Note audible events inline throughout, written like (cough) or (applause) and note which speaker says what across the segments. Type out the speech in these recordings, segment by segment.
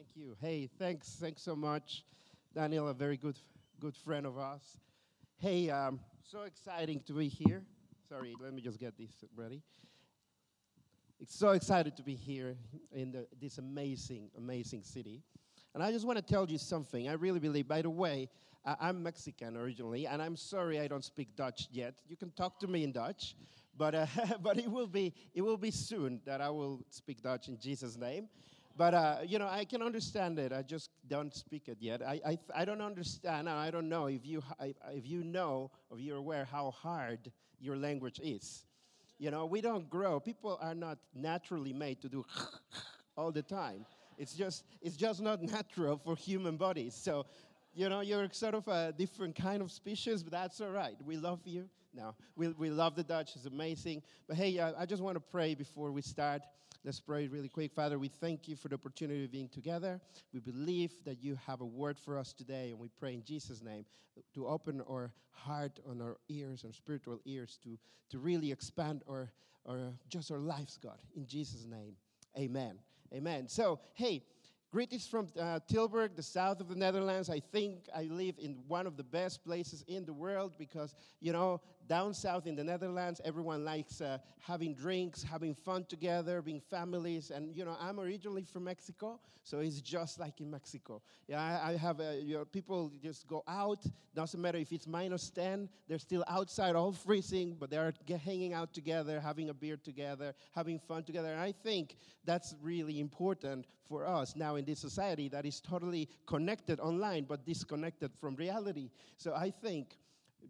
Speaker 1: Thank you. Hey, thanks, thanks so much, Daniel. A very good, good friend of ours. Hey, um, so exciting to be here. Sorry, let me just get this ready. It's so excited to be here in the, this amazing, amazing city. And I just want to tell you something. I really believe, by the way, I'm Mexican originally, and I'm sorry I don't speak Dutch yet. You can talk to me in Dutch, but, uh, (laughs) but it, will be, it will be soon that I will speak Dutch in Jesus' name. But, uh, you know, I can understand it. I just don't speak it yet. I, I, I don't understand, and I don't know if you, if you know or you're aware how hard your language is. You know, we don't grow. People are not naturally made to do (laughs) all the time. It's just, it's just not natural for human bodies. So, you know, you're sort of a different kind of species, but that's all right. We love you. No, we, we love the Dutch. It's amazing. But hey, uh, I just want to pray before we start. Let's pray really quick. Father, we thank you for the opportunity of being together. We believe that you have a word for us today, and we pray in Jesus' name to open our heart and our ears, our spiritual ears, to, to really expand our, our just our lives, God. In Jesus' name, amen. Amen. So, hey, Greetings from uh, Tilburg, the south of the Netherlands. I think I live in one of the best places in the world because, you know, down south in the Netherlands, everyone likes uh, having drinks, having fun together, being families. And, you know, I'm originally from Mexico, so it's just like in Mexico. Yeah, I, I have, uh, you know, people just go out. Doesn't matter if it's minus 10, they're still outside, all freezing, but they're hanging out together, having a beer together, having fun together. And I think that's really important for us now in this society that is totally connected online but disconnected from reality. So I think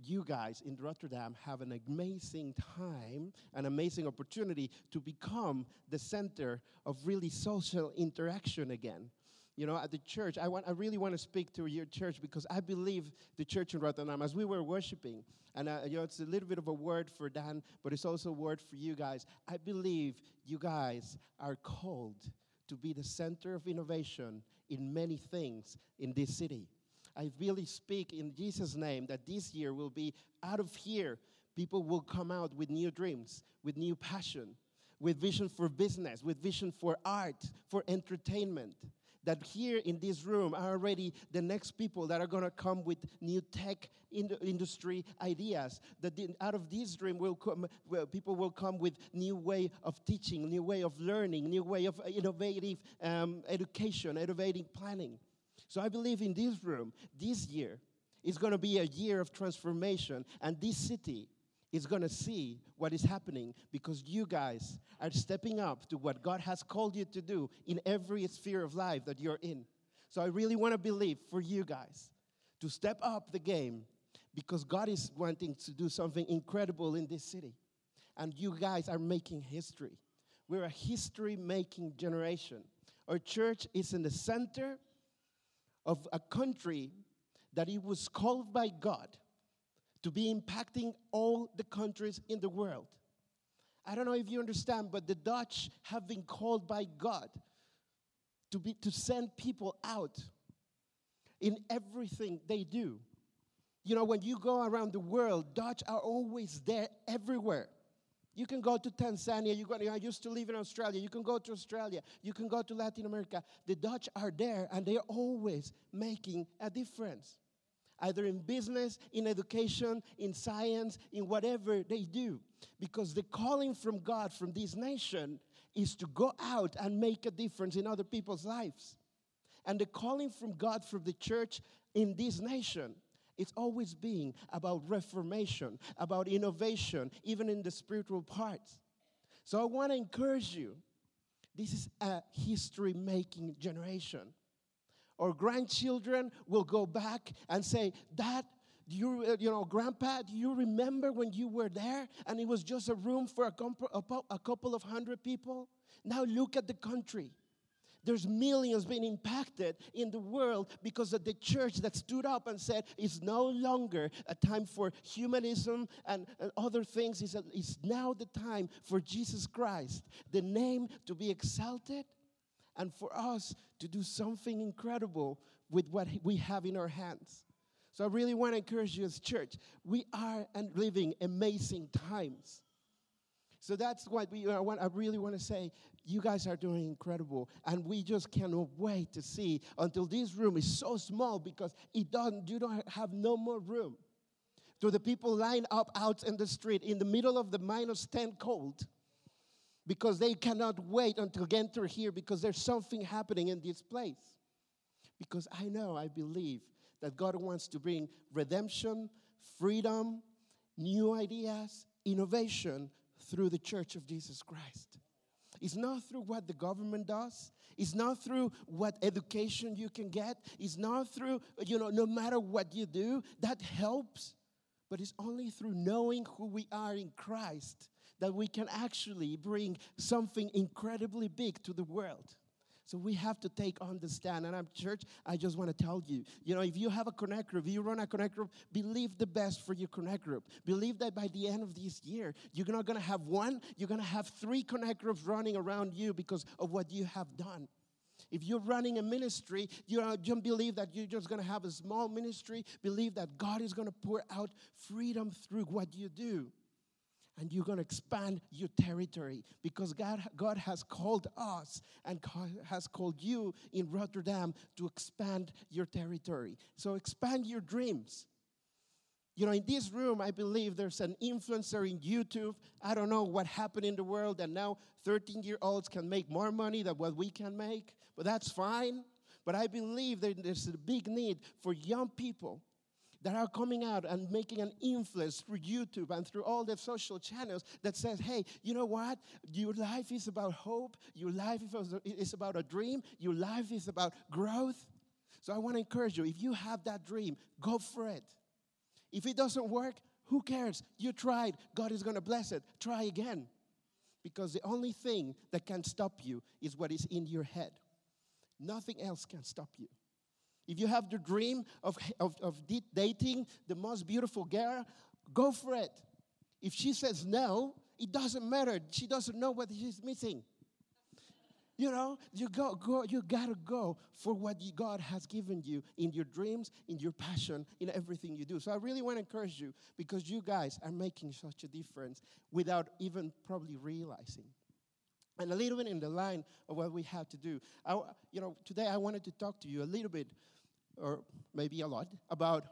Speaker 1: you guys in Rotterdam have an amazing time, an amazing opportunity to become the center of really social interaction again. You know, at the church, I, want, I really want to speak to your church because I believe the church in Rotterdam, as we were worshiping, and uh, you know, it's a little bit of a word for Dan, but it's also a word for you guys. I believe you guys are called to be the center of innovation in many things in this city. I really speak in Jesus' name that this year will be out of here. People will come out with new dreams, with new passion, with vision for business, with vision for art, for entertainment that here in this room are already the next people that are going to come with new tech in industry ideas. That out of this dream will come, well, people will come with new way of teaching, new way of learning, new way of innovative um, education, innovative planning. So I believe in this room, this year is going to be a year of transformation, and this city is going to see what is happening because you guys are stepping up to what God has called you to do in every sphere of life that you're in. So I really want to believe for you guys to step up the game because God is wanting to do something incredible in this city. And you guys are making history. We're a history making generation. Our church is in the center of a country that it was called by God to be impacting all the countries in the world. I don't know if you understand, but the Dutch have been called by God to, be, to send people out in everything they do. You know, when you go around the world, Dutch are always there everywhere. You can go to Tanzania. You go, I used to live in Australia. You can go to Australia. You can go to Latin America. The Dutch are there and they're always making a difference either in business, in education, in science, in whatever they do. Because the calling from God from this nation is to go out and make a difference in other people's lives. And the calling from God from the church in this nation it's always being about reformation, about innovation, even in the spiritual parts. So I want to encourage you. This is a history making generation or grandchildren will go back and say, Dad, you, uh, you know, Grandpa, do you remember when you were there and it was just a room for a, comp- a couple of hundred people? Now look at the country. There's millions being impacted in the world because of the church that stood up and said it's no longer a time for humanism and, and other things. It's, a, it's now the time for Jesus Christ, the name to be exalted and for us to do something incredible with what we have in our hands. So I really want to encourage you as church. We are living amazing times. So that's what we, I, want, I really want to say. You guys are doing incredible. And we just cannot wait to see until this room is so small because it doesn't, you don't have no more room. So the people line up out in the street in the middle of the minus 10 cold because they cannot wait until get enter here because there's something happening in this place. Because I know, I believe that God wants to bring redemption, freedom, new ideas, innovation through the church of Jesus Christ. It's not through what the government does. It's not through what education you can get. It's not through, you know, no matter what you do, that helps. But it's only through knowing who we are in Christ that we can actually bring something incredibly big to the world. So we have to take on the stand. And I'm church, I just want to tell you, you know, if you have a connect group, you run a connect group, believe the best for your connect group. Believe that by the end of this year, you're not to have one, you're to have three connect groups running around you because of what you have done. If you're running a ministry, you don't believe that you're just going to have a small ministry. Believe that God is going to pour out freedom through what you do and you're going to expand your territory because God, God has called us and has called you in Rotterdam to expand your territory. So expand your dreams. You know, in this room, I believe there's an influencer in YouTube. I don't know what happened in the world, and now 13 year olds can make more money than what we can make, but that's fine. But I believe that there's a big need for young people that are coming out and making an influence through YouTube and through all the social channels that says, hey, you know what? Your life is about hope. Your life is about a dream. Your life is about growth. So I want to encourage you if you have that dream, go for it. If it doesn't work, who cares? You tried. God is going to bless it. Try again. Because the only thing that can stop you is what is in your head. Nothing else can stop you. If you have the dream of, of, of dating the most beautiful girl, go for it. If she says no, it doesn't matter. She doesn't know what she's missing. You know, you go, go, you gotta go for what God has given you in your dreams, in your passion, in everything you do. So I really want to encourage you because you guys are making such a difference without even probably realizing. And a little bit in the line of what we have to do. I, you know, today I wanted to talk to you a little bit or maybe a lot, about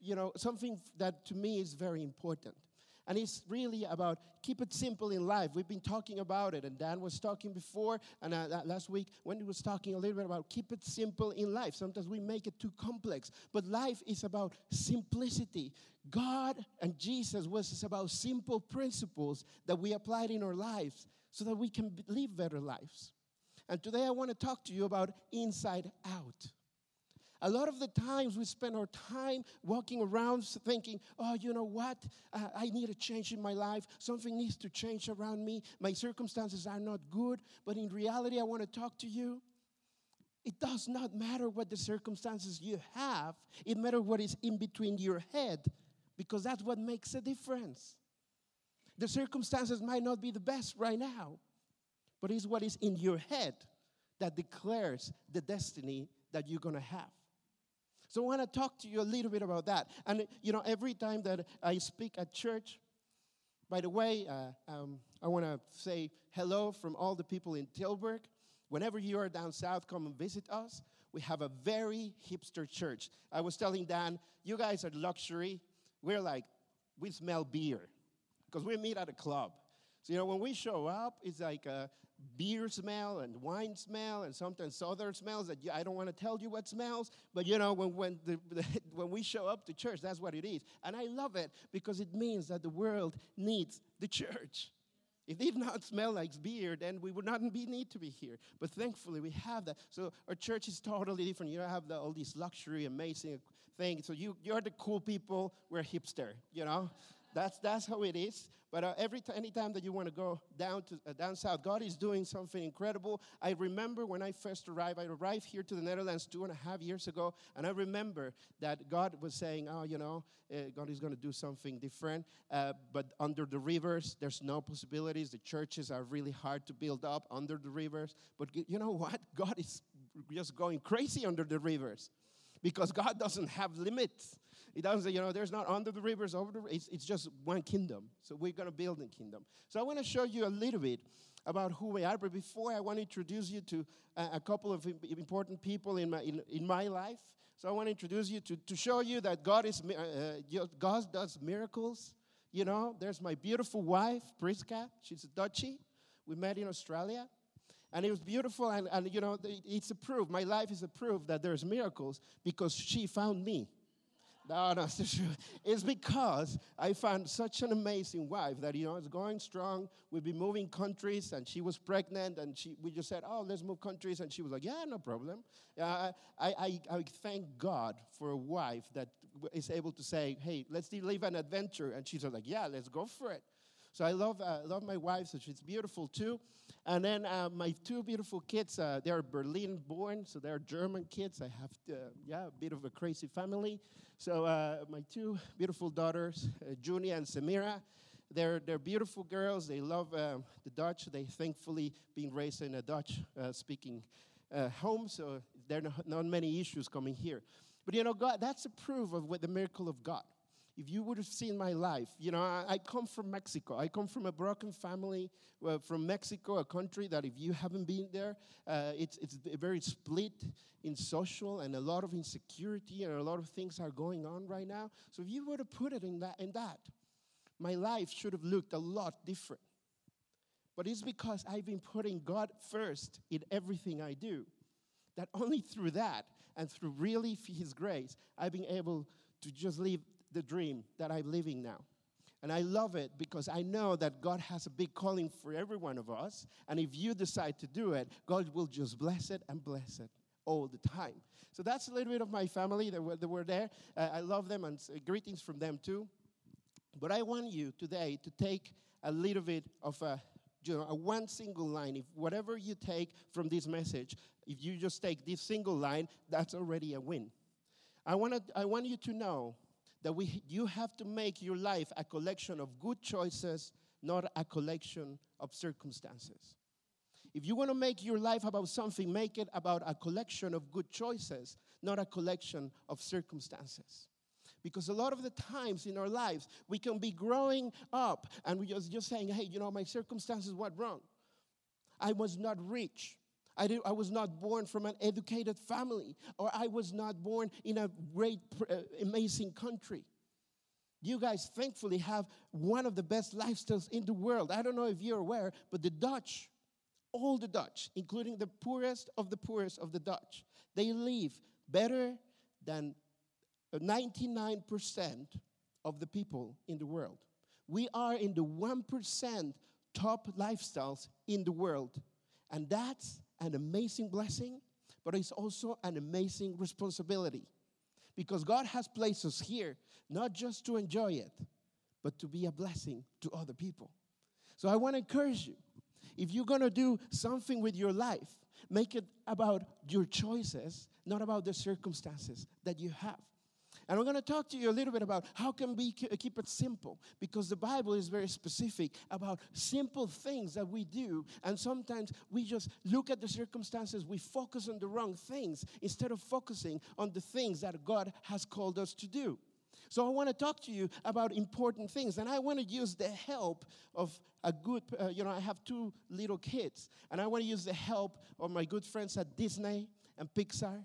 Speaker 1: you know something that to me is very important. And it's really about keep it simple in life. We've been talking about it, and Dan was talking before, and uh, last week Wendy was talking a little bit about keep it simple in life. Sometimes we make it too complex, but life is about simplicity. God and Jesus was about simple principles that we applied in our lives so that we can live better lives. And today I want to talk to you about inside out. A lot of the times we spend our time walking around thinking, oh, you know what? Uh, I need a change in my life. Something needs to change around me. My circumstances are not good. But in reality, I want to talk to you. It does not matter what the circumstances you have, it matters what is in between your head, because that's what makes a difference. The circumstances might not be the best right now, but it's what is in your head that declares the destiny that you're going to have. So I want to talk to you a little bit about that. And, you know, every time that I speak at church, by the way, uh, um, I want to say hello from all the people in Tilburg. Whenever you are down south, come and visit us. We have a very hipster church. I was telling Dan, you guys are luxury. We're like, we smell beer because we meet at a club. So, you know, when we show up, it's like, uh, beer smell and wine smell and sometimes other smells that I don't want to tell you what smells, but you know, when, when, (laughs) the, when we show up to church, that's what it is. And I love it because it means that the world needs the church. If it did not smell like beer, then we would not be need to be here. But thankfully, we have that. So our church is totally different. You don't have the, all these luxury, amazing things. So you, you're the cool people. We're hipster, you know? That's, that's how it is. But uh, every t- anytime that you want to go down to uh, down south, God is doing something incredible. I remember when I first arrived. I arrived here to the Netherlands two and a half years ago, and I remember that God was saying, "Oh, you know, uh, God is going to do something different." Uh, but under the rivers, there's no possibilities. The churches are really hard to build up under the rivers. But you know what? God is just going crazy under the rivers because God doesn't have limits. It doesn't say, you know, there's not under the rivers, over the it's, it's just one kingdom. So we're going to build a kingdom. So I want to show you a little bit about who we are. But before, I want to introduce you to a, couple of important people in my, in, in my life. So I want to introduce you to, to show you that God, is, uh, God does miracles. You know, there's my beautiful wife, Priska. She's a Dutchie. We met in Australia. And it was beautiful, and, and you know, it's a proof. My life is a proof that there's miracles because she found me. No, no, (laughs) it's true. It's because I found such an amazing wife that, you know, it's going strong. We've been moving countries, and she was pregnant, and she, we just said, oh, let's move countries. And she was like, yeah, no problem. Uh, I, I, I thank God for a wife that is able to say, hey, let's live an adventure. And she's like, yeah, let's go for it. So I love, uh, love my wife, so she's beautiful too. And then uh, my two beautiful kids, uh, they're Berlin born, so they're German kids. I have, yeah, a bit of a crazy family. So uh, my two beautiful daughters, uh, Junia and Samira, they're, they're beautiful girls. They love uh, the Dutch. They thankfully been raised in a Dutch speaking home, so there are not many issues coming here. But you know, God, that's a proof of what the miracle of God if you would have seen my life, you know, I, I come from Mexico. I come from a broken family uh, from Mexico, a country that if you haven't been there, uh, it's, it's very split in social and a lot of insecurity and a lot of things are going on right now. So if you were to put it in that, in that, my life should have looked a lot different. But it's because I've been putting God first in everything I do. That only through that and through really His grace, I've been able to just live the dream that I'm living now. And I love it because I know that God has a big calling for every one of us. And if you decide to do it, God will just bless it and bless it all the time. So that's a little bit of my family that were, that were there. Uh, I love them and greetings from them too. But I want you today to take a little bit of a, you know, a one single line. If whatever you take from this message, if you just take this single line, that's already a win. I, wanna, I want you to know that we, you have to make your life a collection of good choices, not a collection of circumstances. If you want to make your life about something, make it about a collection of good choices, not a collection of circumstances. Because a lot of the times in our lives, we can be growing up and we're just, just saying, hey, you know, my circumstances went wrong. I was not rich. I, did, I was not born from an educated family, or I was not born in a great, uh, amazing country. You guys thankfully have one of the best lifestyles in the world. I don't know if you're aware, but the Dutch, all the Dutch, including the poorest of the poorest of the Dutch, they live better than 99% of the people in the world. We are in the 1% top lifestyles in the world. And that's an amazing blessing, but it's also an amazing responsibility. Because God has placed us here not just to enjoy it, but to be a blessing to other people. So I want to encourage you if you're going to do something with your life, make it about your choices, not about the circumstances that you have. And I'm going to talk to you a little bit about how can we keep it simple because the Bible is very specific about simple things that we do and sometimes we just look at the circumstances we focus on the wrong things instead of focusing on the things that God has called us to do. So I want to talk to you about important things, and I want to use the help of a good, uh, you know, I have two little kids, and I want to use the help of my good friends at Disney and Pixar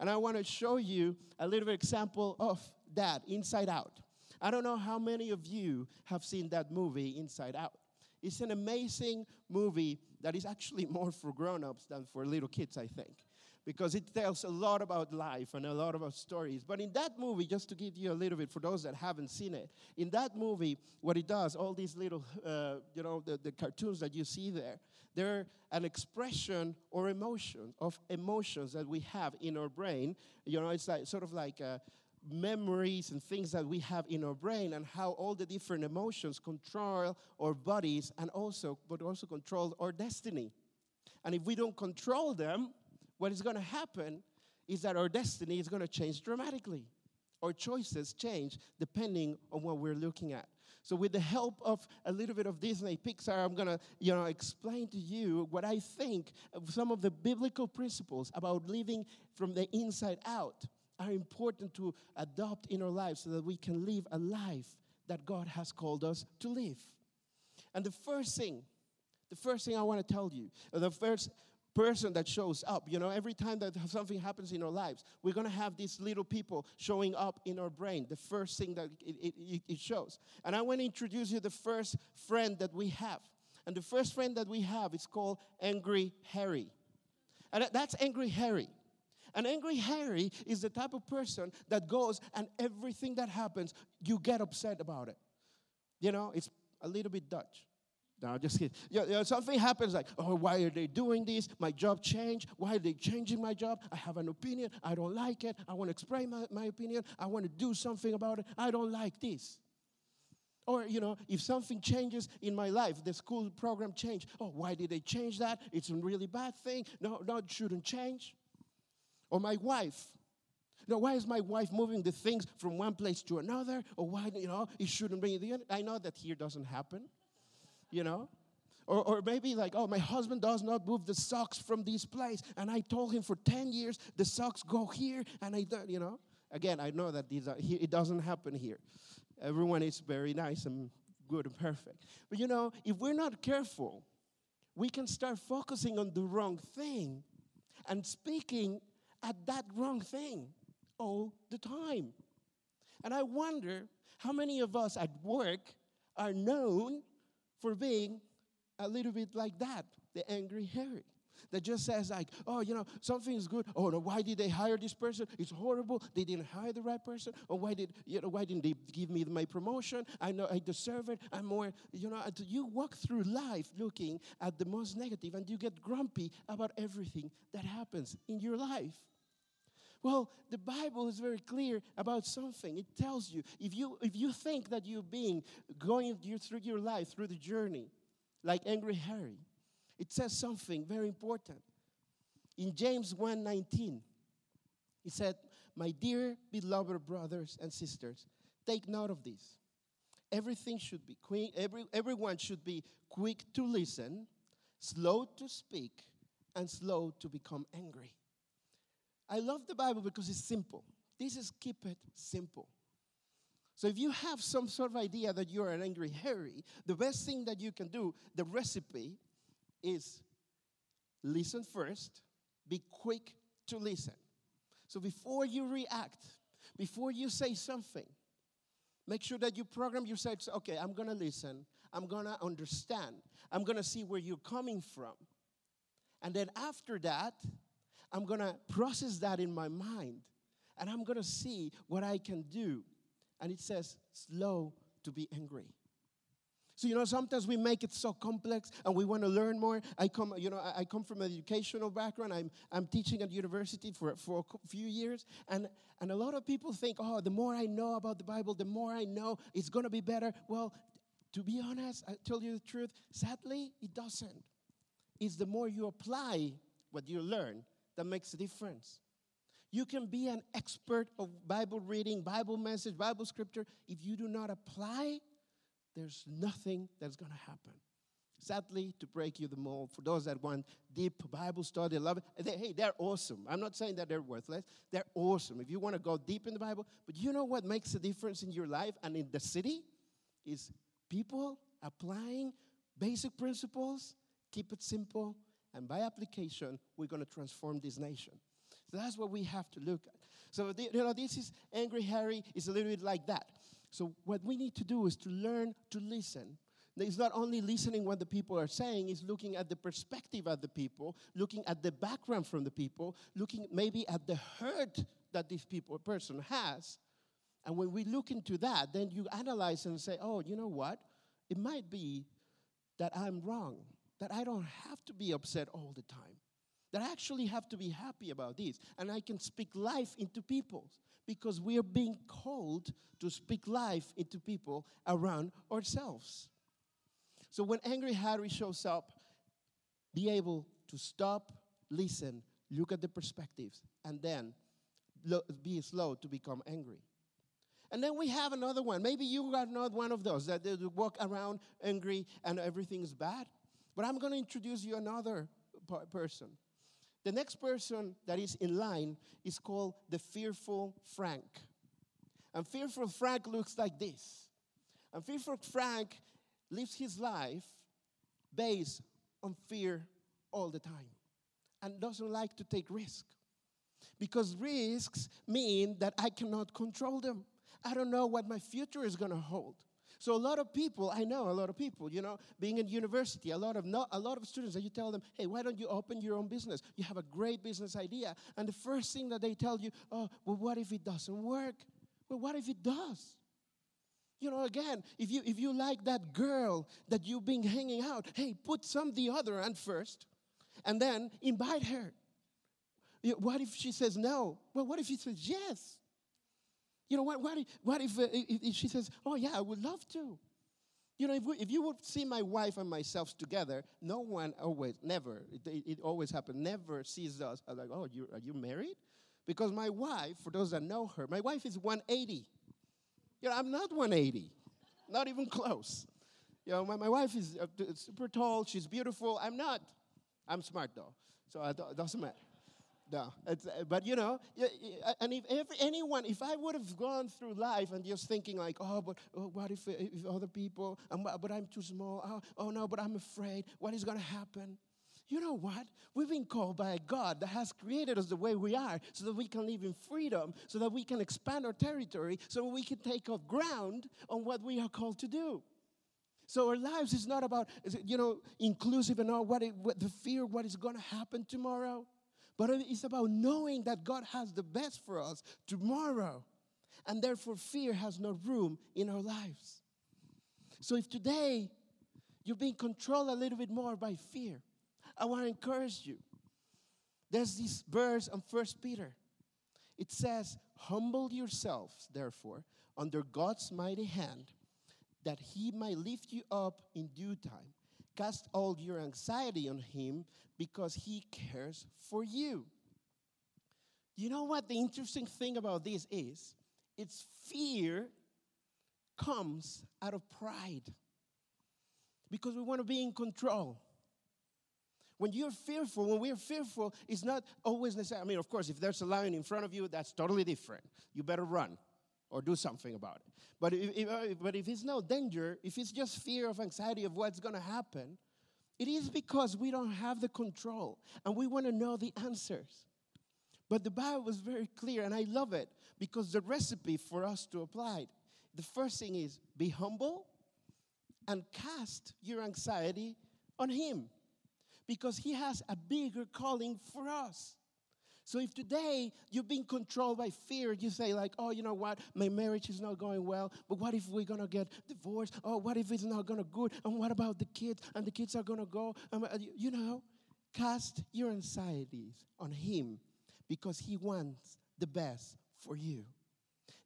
Speaker 1: and I want to show you a little example of that, Inside Out. I don't know how many of you have seen that movie, Inside Out. It's an amazing movie that is actually more for grown-ups than for little kids, I think. Because it tells a lot about life and a lot about stories. But in that movie, just to give you a little bit for those that haven't seen it, in that movie, what it does, all these little, uh, you know, the, the cartoons that you see there, they're an expression or emotion of emotions that we have in our brain. You know, it's like sort of like uh, memories and things that we have in our brain and how all the different emotions control our bodies and also but also control our destiny. And if we don't control them, what is going to happen is that our destiny is going to change dramatically. Our choices change depending on what we're looking at. So, with the help of a little bit of Disney Pixar, I'm gonna, you know, explain to you what I think of some of the biblical principles about living from the inside out are important to adopt in our lives so that we can live a life that God has called us to live. And the first thing, the first thing I want to tell you, the first person that shows up, you know, every time that something happens in our lives, we're going to have these little people showing up in our brain, the first thing that it, it, it shows. And I want to introduce you the first friend that we have. And the first friend that we have is called Angry Harry. And that's Angry Harry. And Angry Harry is the type of person that goes and everything that happens, you get upset about it. You know, it's a little bit Dutch. No, just kidding. You know, something happens like, oh, why are they doing this? My job changed. Why are they changing my job? I have an opinion. I don't like it. I want to explain my, my opinion. I want to do something about it. I don't like this. Or, you know, if something changes in my life, the school program changed. Oh, why did they change that? It's a really bad thing. No, no, it shouldn't change. Or my wife. Know, why is my wife moving the things from one place to another? Or why, you know, it shouldn't be the I know that here doesn't happen, you know. Or, or maybe like, oh, my husband does not move the socks from this place. And I told him for 10 years, the socks go here. And I don't, you know. Again, I know that these are, it doesn't happen here. Everyone is very nice and good and perfect. But you know, if we're not careful, we can start focusing on the wrong thing and speaking at that wrong thing all the time. And I wonder how many of us at work are known for being a little bit like that, the angry Harry that just says like, oh, you know, something is good. Oh no, why did they hire this person? It's horrible. They didn't hire the right person. Or why did you know why didn't they give me my promotion? I know I deserve it. I'm more, you know, you walk through life looking at the most negative and you get grumpy about everything that happens in your life. Well, the Bible is very clear about something. It tells you if you if you think that you're being going through your life through the journey like angry Harry, it says something very important. In James 1:19, he said, "My dear beloved brothers and sisters, take note of this. Everything should be quick, every, everyone should be quick to listen, slow to speak, and slow to become angry." I love the Bible because it's simple. This is keep it simple. So if you have some sort of idea that you're an angry Harry, the best thing that you can do, the recipe is listen first, be quick to listen. So before you react, before you say something, make sure that you program yourself. Okay, I'm gonna listen, I'm gonna understand, I'm gonna see where you're coming from. And then after that, I'm gonna process that in my mind and I'm gonna see what I can do. And it says, slow to be angry. So, you know, sometimes we make it so complex and we want to learn more. I come, you know, I come from an educational background. I'm, I'm teaching at university for, for a few years. And, and a lot of people think, oh, the more I know about the Bible, the more I know it's going to be better. Well, to be honest, I tell you the truth, sadly, it doesn't. It's the more you apply what you learn that makes a difference. You can be an expert of Bible reading, Bible message, Bible scripture. If you do not apply there's nothing that's going to happen. Sadly, to break you the mold, for those that want deep Bible study, love it. They, hey, they're awesome. I'm not saying that they're worthless. They're awesome. If you want to go deep in the Bible, but you know what makes a difference in your life and in the city is people applying basic principles. Keep it simple, and by application, we're going to transform this nation. So that's what we have to look at. So you know, this is angry Harry is a little bit like that. So, what we need to do is to learn to listen. It's not only listening what the people are saying, it's looking at the perspective of the people, looking at the background from the people, looking maybe at the hurt that this people person has. And when we look into that, then you analyze and say, oh, you know what? It might be that I'm wrong, that I don't have to be upset all the time, that I actually have to be happy about this, and I can speak life into people because we are being called to speak life into people around ourselves. So when angry Harry shows up, be able to stop, listen, look at the perspectives, and then be slow to become angry. And then we have another one. Maybe you are not one of those that they walk around angry and everything is bad. But I'm going to introduce you another person. The next person that is in line is called the fearful Frank. And fearful Frank looks like this. And fearful Frank lives his life based on fear all the time and doesn't like to take risk. Because risks mean that I cannot control them. I don't know what my future is going to hold. So a lot of people, I know a lot of people, you know, being in university, a lot of not, a lot of students that you tell them, hey, why don't you open your own business? You have a great business idea, and the first thing that they tell you, oh, well, what if it doesn't work? Well, what if it does? You know, again, if you if you like that girl that you've been hanging out, hey, put some the other and first, and then invite her. What if she says no? Well, what if she says yes? You know, what, what if, what if, uh, if, she says, oh, yeah, I would love to? You know, if, we, if you would see my wife and myself together, no one always, never, it, it always happens, never sees us I'm like, oh, you, are you married? Because my wife, for those that know her, my wife is 180. You know, I'm not 180, not even close. You know, my, my wife is uh, super tall, she's beautiful. I'm not. I'm smart though, so it doesn't matter. No, uh, but you know, and if every, anyone, if I would have gone through life and just thinking like, oh, but oh, what if, if other people, um, but I'm too small, oh, oh no, but I'm afraid, what is going to happen? You know what? We've been called by a God that has created us the way we are so that we can live in freedom, so that we can expand our territory, so we can take up ground on what we are called to do. So our lives is not about, you know, inclusive and all what, it, what the fear, what is going to happen tomorrow. But it's about knowing that God has the best for us tomorrow. And therefore, fear has no room in our lives. So if today you're being controlled a little bit more by fear, I want to encourage you. There's this verse on First Peter. It says, Humble yourselves, therefore, under God's mighty hand, that he might lift you up in due time. Cast all your anxiety on him because he cares for you. You know what the interesting thing about this is? It's fear comes out of pride because we want to be in control. When you're fearful, when we're fearful, it's not always necessary. I mean, of course, if there's a lion in front of you, that's totally different. You better run or do something about it. But if, if, uh, but if it's no danger, if it's just fear of anxiety of what's going to happen, it is because we don't have the control and we want to know the answers. But the Bible was very clear, and I love it because the recipe for us to apply it, the first thing is be humble and cast your anxiety on Him because He has a bigger calling for us. So if today you've been controlled by fear, you say like, oh, you know what, my marriage is not going well, but what if we're gonna get divorced? Oh, what if it's not gonna good? And what about the kids? And the kids are gonna go, and, uh, you know, cast your anxieties on him because he wants the best for you.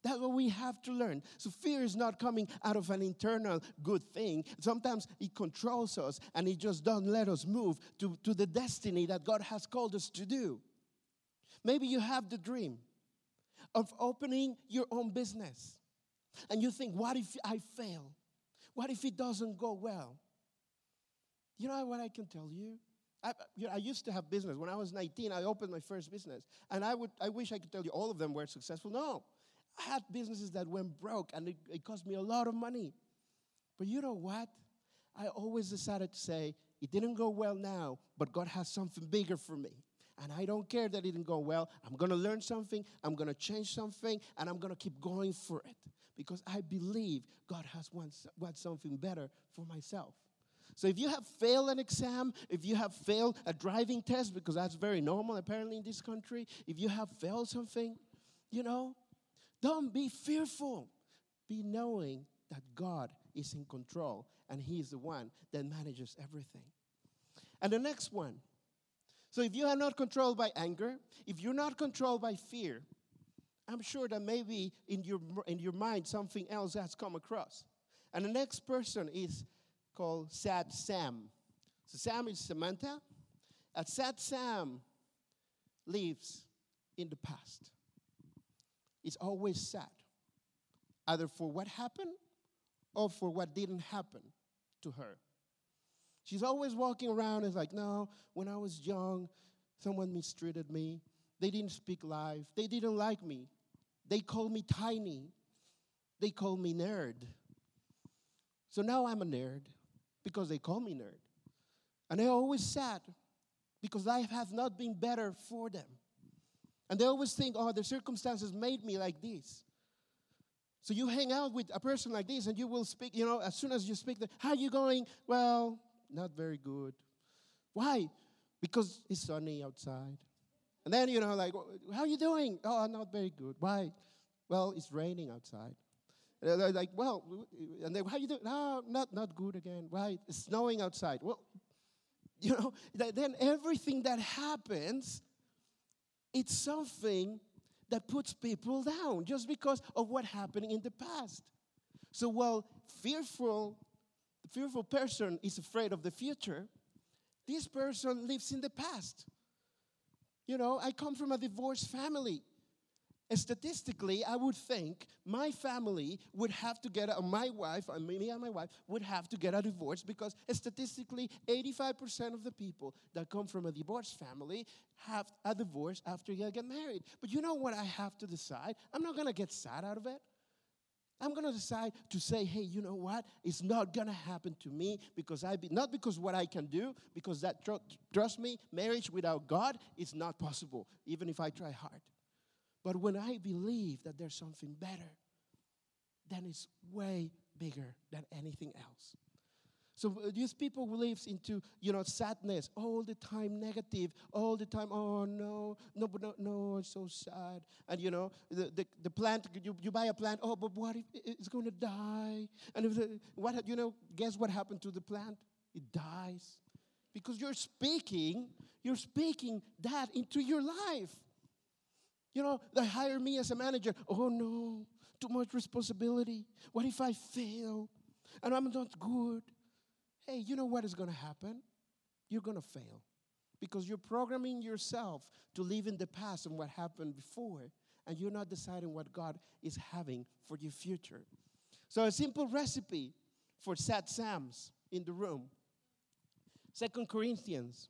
Speaker 1: That's what we have to learn. So fear is not coming out of an internal good thing. Sometimes it controls us and it just doesn't let us move to, to the destiny that God has called us to do. Maybe you have the dream of opening your own business. And you think, what if I fail? What if it doesn't go well? You know what I can tell you? I, you know, I used to have business. When I was 19, I opened my first business. And I, would, I wish I could tell you all of them were successful. No. I had businesses that went broke and it, it cost me a lot of money. But you know what? I always decided to say, it didn't go well now, but God has something bigger for me and I don't care that it didn't go well. I'm going to learn something, I'm going to change something, and I'm going to keep going for it because I believe God has want, want something better for myself. So if you have failed an exam, if you have failed a driving test, because that's very normal apparently in this country, if you have failed something, you know, don't be fearful. Be knowing that God is in control and He is the one that manages everything. And the next one so if you are not controlled by anger, if you're not controlled by fear, I'm sure that maybe in your, in your mind something else has come across. And the next person is called Sad Sam. So Sam is Samantha. And Sad Sam lives in the past. It's always sad, either for what happened or for what didn't happen to her. She's always walking around and like, no, when I was young, Someone mistreated me. They didn't speak life. They didn't like me. They called me tiny. They called me nerd. So now I'm a nerd because they call me nerd. And they're always sad because life has not been better for them. And they always think, oh, the circumstances made me like this. So you hang out with a person like this and you will speak, you know, as soon as you speak, how are you going? Well, not very good. Why? Because it's sunny outside. And then, you know, like, oh, how are you doing? Oh, not very good. Why? Well, it's raining outside. And they're like, well, and then, how you doing? No, not, not good again. Why? It's snowing outside. Well, (laughs) you know, then everything that happens, it's something that puts people down just because of what happened in the past. So while fearful, the fearful person is afraid of the future, this person lives in the past. You know, I come from a divorced family. And statistically, I would think my family would have to get, a, my wife, me and my wife, would have to get a divorce because statistically, 85% of the people that come from a divorced family have a divorce after they get married. But you know what I have to decide? I'm not gonna get sad out of it. I'm gonna decide to say, hey, you know what? It's not gonna happen to me because I be not because what I can do, because that tr- trust me, marriage without God is not possible, even if I try hard. But when I believe that there's something better, then it's way bigger than anything else. So uh, these people who lives into you know sadness all the time, negative all the time. Oh no, no, no, no, it's so sad. And you know the, the, the plant you, you buy a plant. Oh, but what if it's going to die? And if the, what you know, guess what happened to the plant? It dies because you're speaking. You're speaking that into your life. You know, they hire me as a manager. Oh no, too much responsibility. What if I fail? And I'm not good. Hey, you know what is going to happen? You're going to fail because you're programming yourself to live in the past and what happened before, and you're not deciding what God is having for your future. So, a simple recipe for sad Sams in the room. Second Corinthians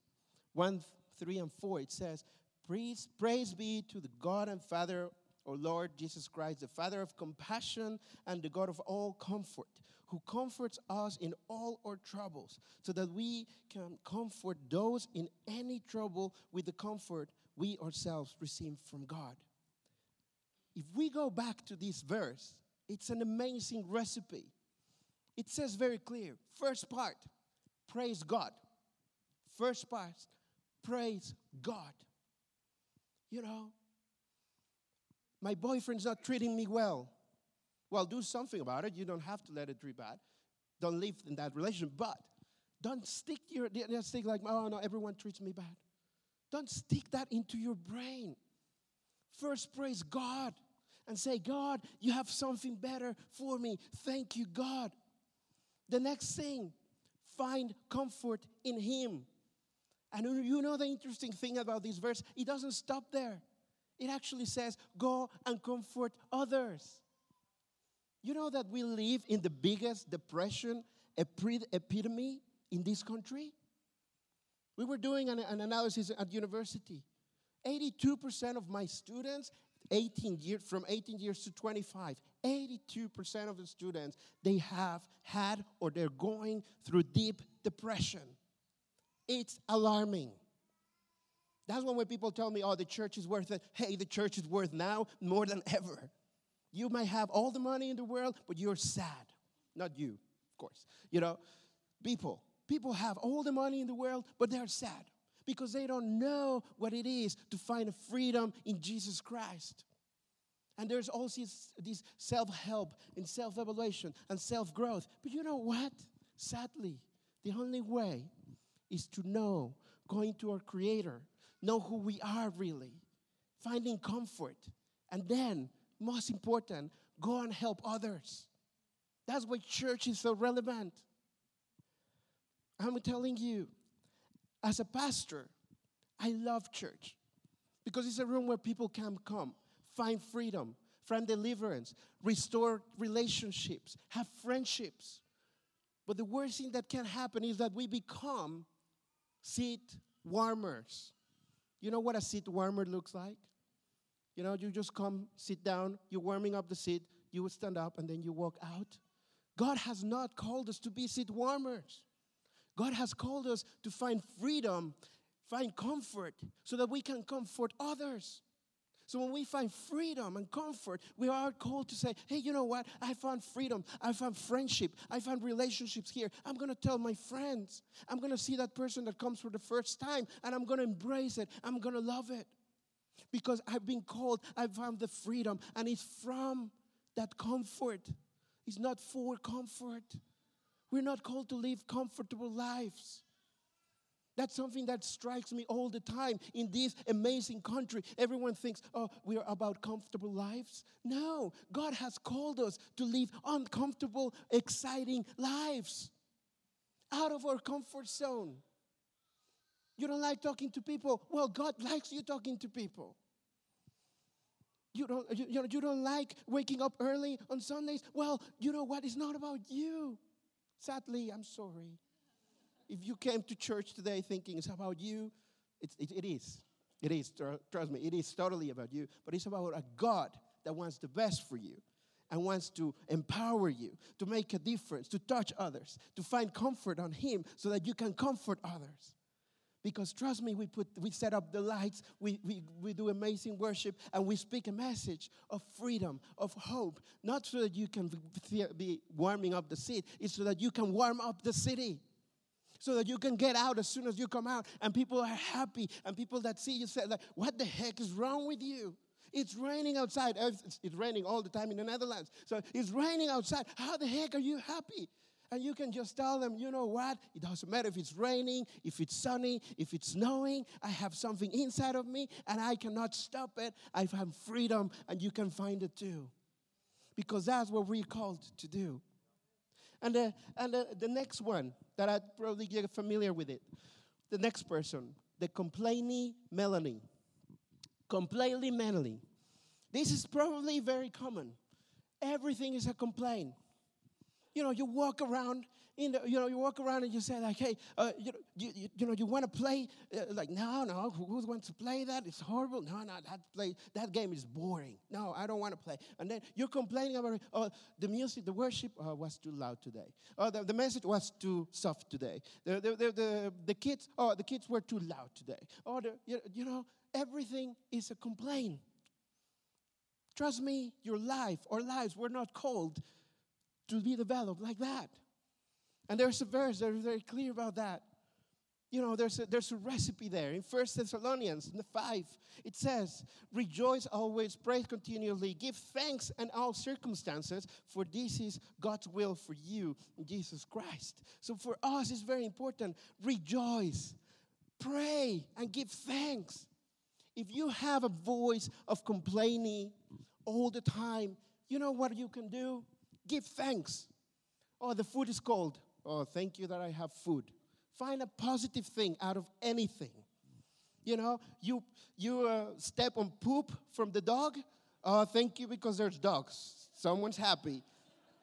Speaker 1: 1 3 and 4, it says, Praise, praise be to the God and Father, our Lord Jesus Christ, the Father of compassion and the God of all comfort, who comforts us in all our troubles, so that we can comfort those in any trouble with the comfort we ourselves receive from God. If we go back to this verse, it's an amazing recipe. It says very clear first part, praise God. First part, praise God you know, my boyfriend's not treating me well. Well, do something about it. You don't have to let it be bad. Don't live in that relationship, but don't stick your don't stick like, oh no, everyone treats me bad. Don't stick that into your brain. First, praise God and say, God, you have something better for me. Thank you, God. The next thing, find comfort in Him. And you know the interesting thing about this verse? It doesn't stop there. It actually says, Go and comfort others. You know that we live in the biggest depression epidemic in this country? We were doing an, an analysis at university. 82% of my students 18 years from 18 years to 25 82% of the students they have had or they're going through deep depression it's alarming. That's when when people tell me, oh, the church is worth it. Hey, the church is worth now more than ever. You may have all the money in the world, but you're sad. Not you, of course. You know, people, people have all the money in the world, but they're sad because they don't know what it is to find a freedom in Jesus Christ. And there's also this self help and self evaluation and self growth. But you know what? Sadly, the only way is to know, going to our Creator, know who we are really, finding comfort, and then, most important, go and help others. That's why church is so relevant. I'm telling you, as a pastor, I love church because it's a room where people can come, find freedom, find deliverance, restore relationships, have friendships. But the worst thing that can happen is that we become seat warmers. You know what a seat warmer looks like? You know, you just come, sit down, you're warming up the seat, you stand up, and then you walk out. God has not called us to be seat warmers. God has called us to find freedom, find comfort, so that we can comfort others. So when we find freedom and comfort, we are called to say, hey, you know what? I found freedom. I found friendship. I found relationships here. I'm going to tell my friends. I'm going to see that person that comes for the first time and I'm going to embrace it. I'm going to love it. Because I've been called, I've found the freedom, and it's from that comfort. It's not for comfort. We're not called to live comfortable lives. That's something that strikes me all the time in this amazing country. Everyone thinks, oh, we are about comfortable lives. No, God has called us to live uncomfortable, exciting lives out of our comfort zone. You don't like talking to people? Well, God likes you talking to people. You don't, you, you, know, you don't like waking up early on Sundays? Well, you know what? It's not about you. Sadly, I'm sorry if you came to church today thinking it's about you, it, it is. It is. Trust me, it is totally about you. But it's about a God that wants the best for you and wants to empower you to make a difference, to touch others, to find comfort on Him so that you can comfort others. Because trust me, we put we set up the lights, we, we, we do amazing worship, and we speak a message of freedom, of hope, not so that you can be warming up the seat, it's so that you can warm up the city. So that you can get out as soon as you come out and people are happy and people that see you say like what the heck is wrong with you? It's raining outside. It's, raining all the time in the netherlands. So it's raining outside. How the heck are you happy and you can just tell them, you know what? It doesn't matter if it's raining, if it's sunny, if it's snowing. I have something inside of me and I cannot stop it. I have freedom and you can find it too. Because that's what we're called to do. And, the, and the, the next one that I probably get familiar with it. The next person, the complaining Melanie. Complaining Melanie. This is probably very common. Everything is a complaint. You know, you walk around in the, you know, you walk around and you say like, hey, uh, you, you, you, know, you want to play? Uh, like, no, no, who wants to play that? It's horrible. No, no, that play, that game is boring. No, I don't want to play. And then you're complaining about, oh, the music, the worship uh, was too loud today. Oh, the, the message was too soft today. The, the, the, the, the kids, oh, the kids were too loud today. Oh, the, you, you know, everything is a complaint. Trust me, your life, our lives, were not called to be developed like that. And there's a verse that is very clear about that. You know, there's a, there's a recipe there. In First Thessalonians in 5, it says, Rejoice always, pray continually, give thanks in all circumstances, for this is God's will for you Jesus Christ. So for us, it's very important. Rejoice, pray, and give thanks. If you have a voice of complaining all the time, you know what you can do? Give thanks. Oh, the food is cold. Oh, thank you that I have food. Find a positive thing out of anything. You know, you you uh, step on poop from the dog. Oh, thank you because there's dogs. Someone's happy.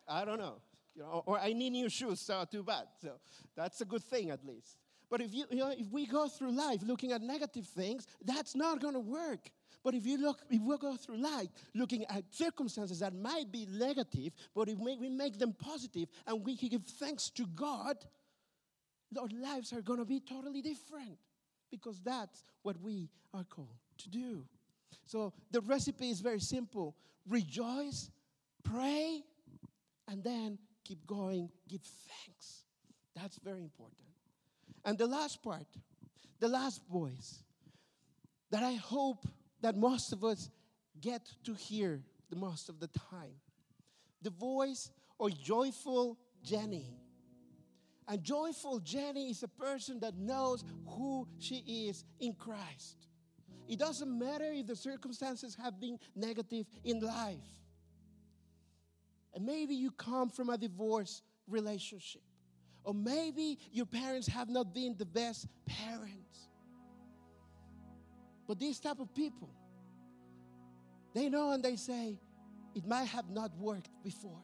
Speaker 1: I don't know. You know, or I need new shoes. So too bad. So that's a good thing at least. But if you, you know, if we go through life looking at negative things, that's not going to work. But if you look, if we go through life looking at circumstances that might be negative, but if we make them positive and we give thanks to God, our lives are going to be totally different because that's what we are called to do. So the recipe is very simple rejoice, pray, and then keep going, give thanks. That's very important. And the last part, the last voice that I hope that most of us get to hear the most of the time. The voice of joyful Jenny. And joyful Jenny is a person that knows who she is in Christ. It doesn't matter if the circumstances have been negative in life. And maybe you come from a divorce relationship. Or maybe your parents have not been the best parents. But these type of people, they know and they say, it might have not worked before,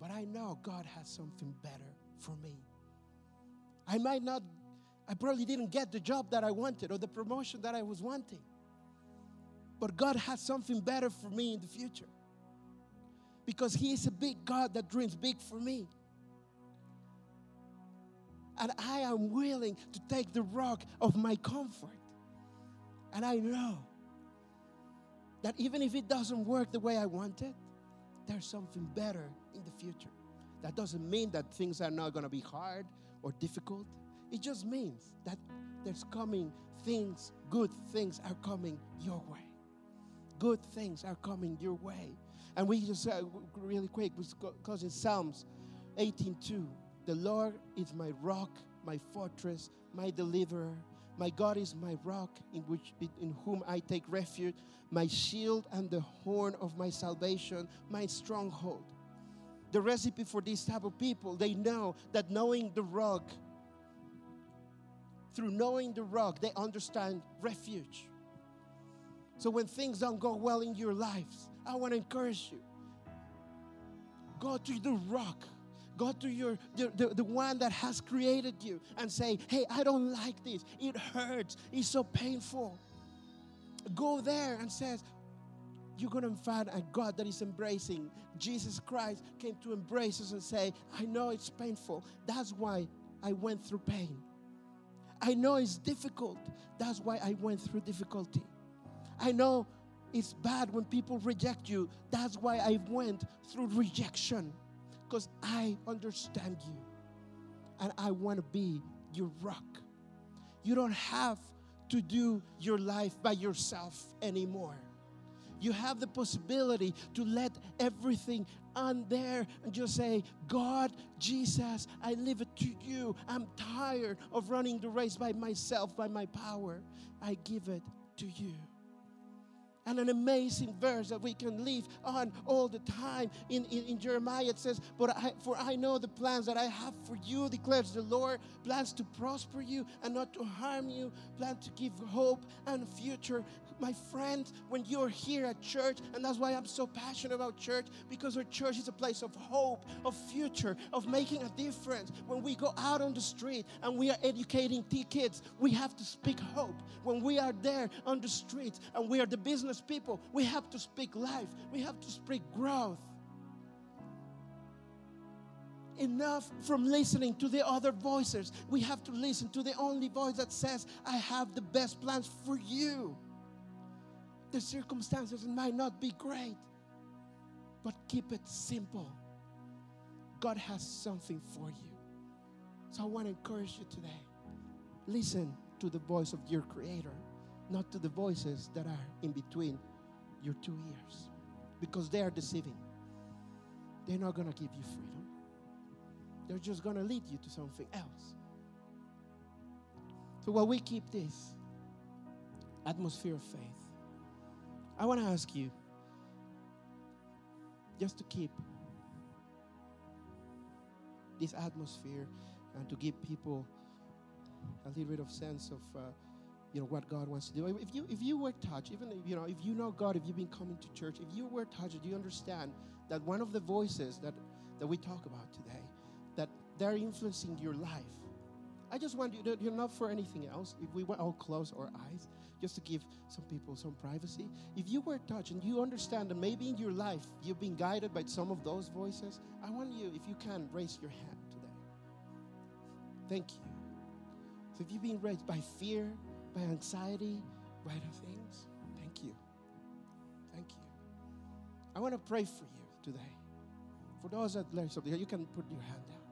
Speaker 1: but I know God has something better for me. I might not, I probably didn't get the job that I wanted or the promotion that I was wanting. But God has something better for me in the future. Because He is a big God that dreams big for me. And I am willing to take the rock of my comfort. And I know that even if it doesn't work the way I want it, there's something better in the future. That doesn't mean that things are not going to be hard or difficult. It just means that there's coming things, good things are coming your way. Good things are coming your way. And we just uh, really quick because in Psalms 18:2, the Lord is my rock, my fortress, my deliverer. My God is my rock in which in whom I take refuge, my shield and the horn of my salvation, my stronghold. The recipe for this type of people, they know that knowing the rock, through knowing the rock, they understand refuge. So when things don't go well in your lives, I want to encourage you. Go to the rock. Go to your the, the, the, one that has created you and say, hey, I don't like this. It hurts. It's so painful. Go there and says, you're to find a God that is embracing. Jesus Christ came to embrace us and say, I know it's painful. That's why I went through pain. I know it's difficult. That's why I went through difficulty. I know it's bad when people reject you. That's why I went through rejection because I understand you and I want to be your rock. You don't have to do your life by yourself anymore. You have the possibility to let everything on there and just say, God, Jesus, I leave it to you. I'm tired of running the race by myself, by my power. I give it to you and an amazing verse that we can live on all the time. In, in, in, Jeremiah, it says, But I, For I know the plans that I have for you, declares the Lord plans to prosper you and not to harm you, plans to give hope and future my friends, when you're here at church, and that's why I'm so passionate about church, because our church is a place of hope, of future, of making a difference. When we go out on the street and we are educating kids, we have to speak hope. When we are there on the street and we are the business people, we have to speak life, we have to speak growth enough from listening to the other voices. We have to listen to the only voice that says, I have the best plans for you. The circumstances might not be great, but keep it simple. God has something for you. So I want to encourage you today. Listen to the voice of your Creator, not to the voices that are in between your two ears, because they are deceiving. They're not going to give you freedom, they're just going to lead you to something else. So while we keep this atmosphere of faith, I want to ask you just to keep this atmosphere and to give people a little bit of sense of uh, you know what God wants to do. If you if you were touched, even if, you know if you know God, if you've been coming to church, if you were touched, do you understand that one of the voices that that we talk about today, that they're influencing your life. I just want you you're not for anything else. If we want all close our eyes, just to give some people some privacy. If you were touched and you understand that maybe in your life you've been guided by some of those voices, I want you, if you can, raise your hand today. Thank you. So if you've been raised by fear, by anxiety, by other things, thank you. Thank you. I want to pray for you today. For those that learn something, you can put your hand down.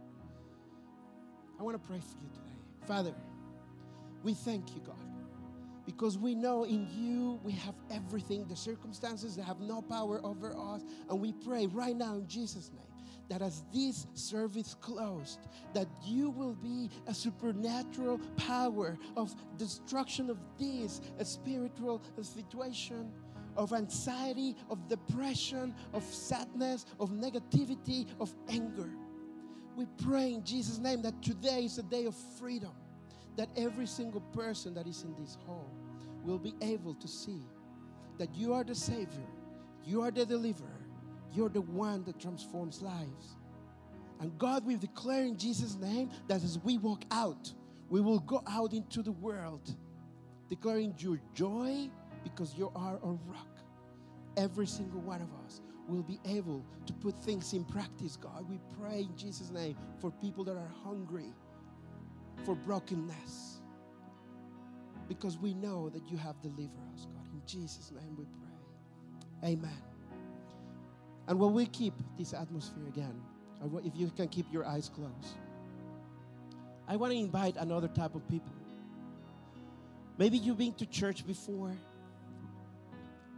Speaker 1: I want to pray for you today. Father, we thank you, God because we know in you we have everything. The circumstances have no power over us. And we pray right now in Jesus' name that as this service closed, that you will be a supernatural power of destruction of this spiritual situation of anxiety, of depression, of sadness, of negativity, of anger. We pray in Jesus' name that today is a day of freedom that every single person that is in this hall will be able to see that you are the Savior, you are the deliverer, you're the one that transforms lives. And God, we declare in Jesus' name that as we walk out, We will go out into the world declaring your joy because you are a rock. Every single one of us will be able to put things in practice, God. We pray in Jesus' name for people that are hungry for brokenness because we know that you have delivered us, God. In Jesus' name we pray. Amen. And when we keep this atmosphere again, if you can keep your eyes closed, I want to invite another type of people. Maybe you've been to church before,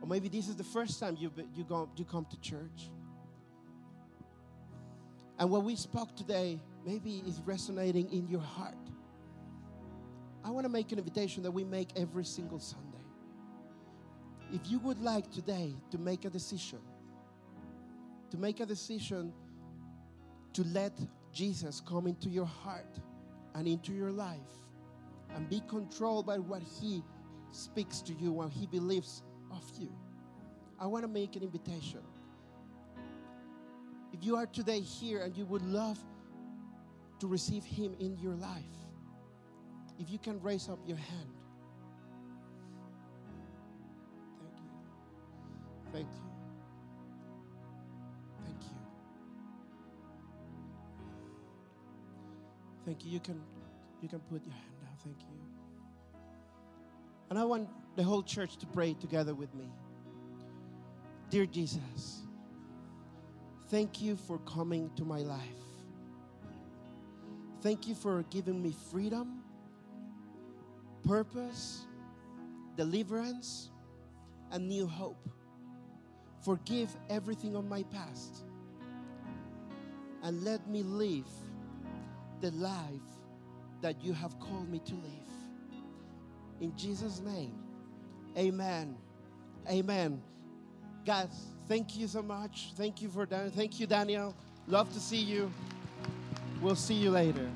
Speaker 1: or maybe this is the first time you, you, go, you come to church. And what we spoke today maybe is resonating in your heart. I want to make an invitation that we make every single Sunday. If you would like today to make a decision, to make a decision to let Jesus come into your heart and into your life and be controlled by what He speaks to you, what He believes of you, I want to make an invitation. If you are today here and you would love to receive Him in your life, if you can raise up your hand. Thank you. Thank you. Thank you. Thank you. You can you can put your hand down. Thank you. And I want the whole church to pray together with me. Dear Jesus, thank you for coming to my life. Thank you for giving me freedom purpose, deliverance, and new hope. Forgive everything of my past and let me live the life that you have called me to live. In Jesus' name, amen. Amen. Guys, thank you so much. Thank you for. Thank you, Daniel. Love to see you. We'll see you later.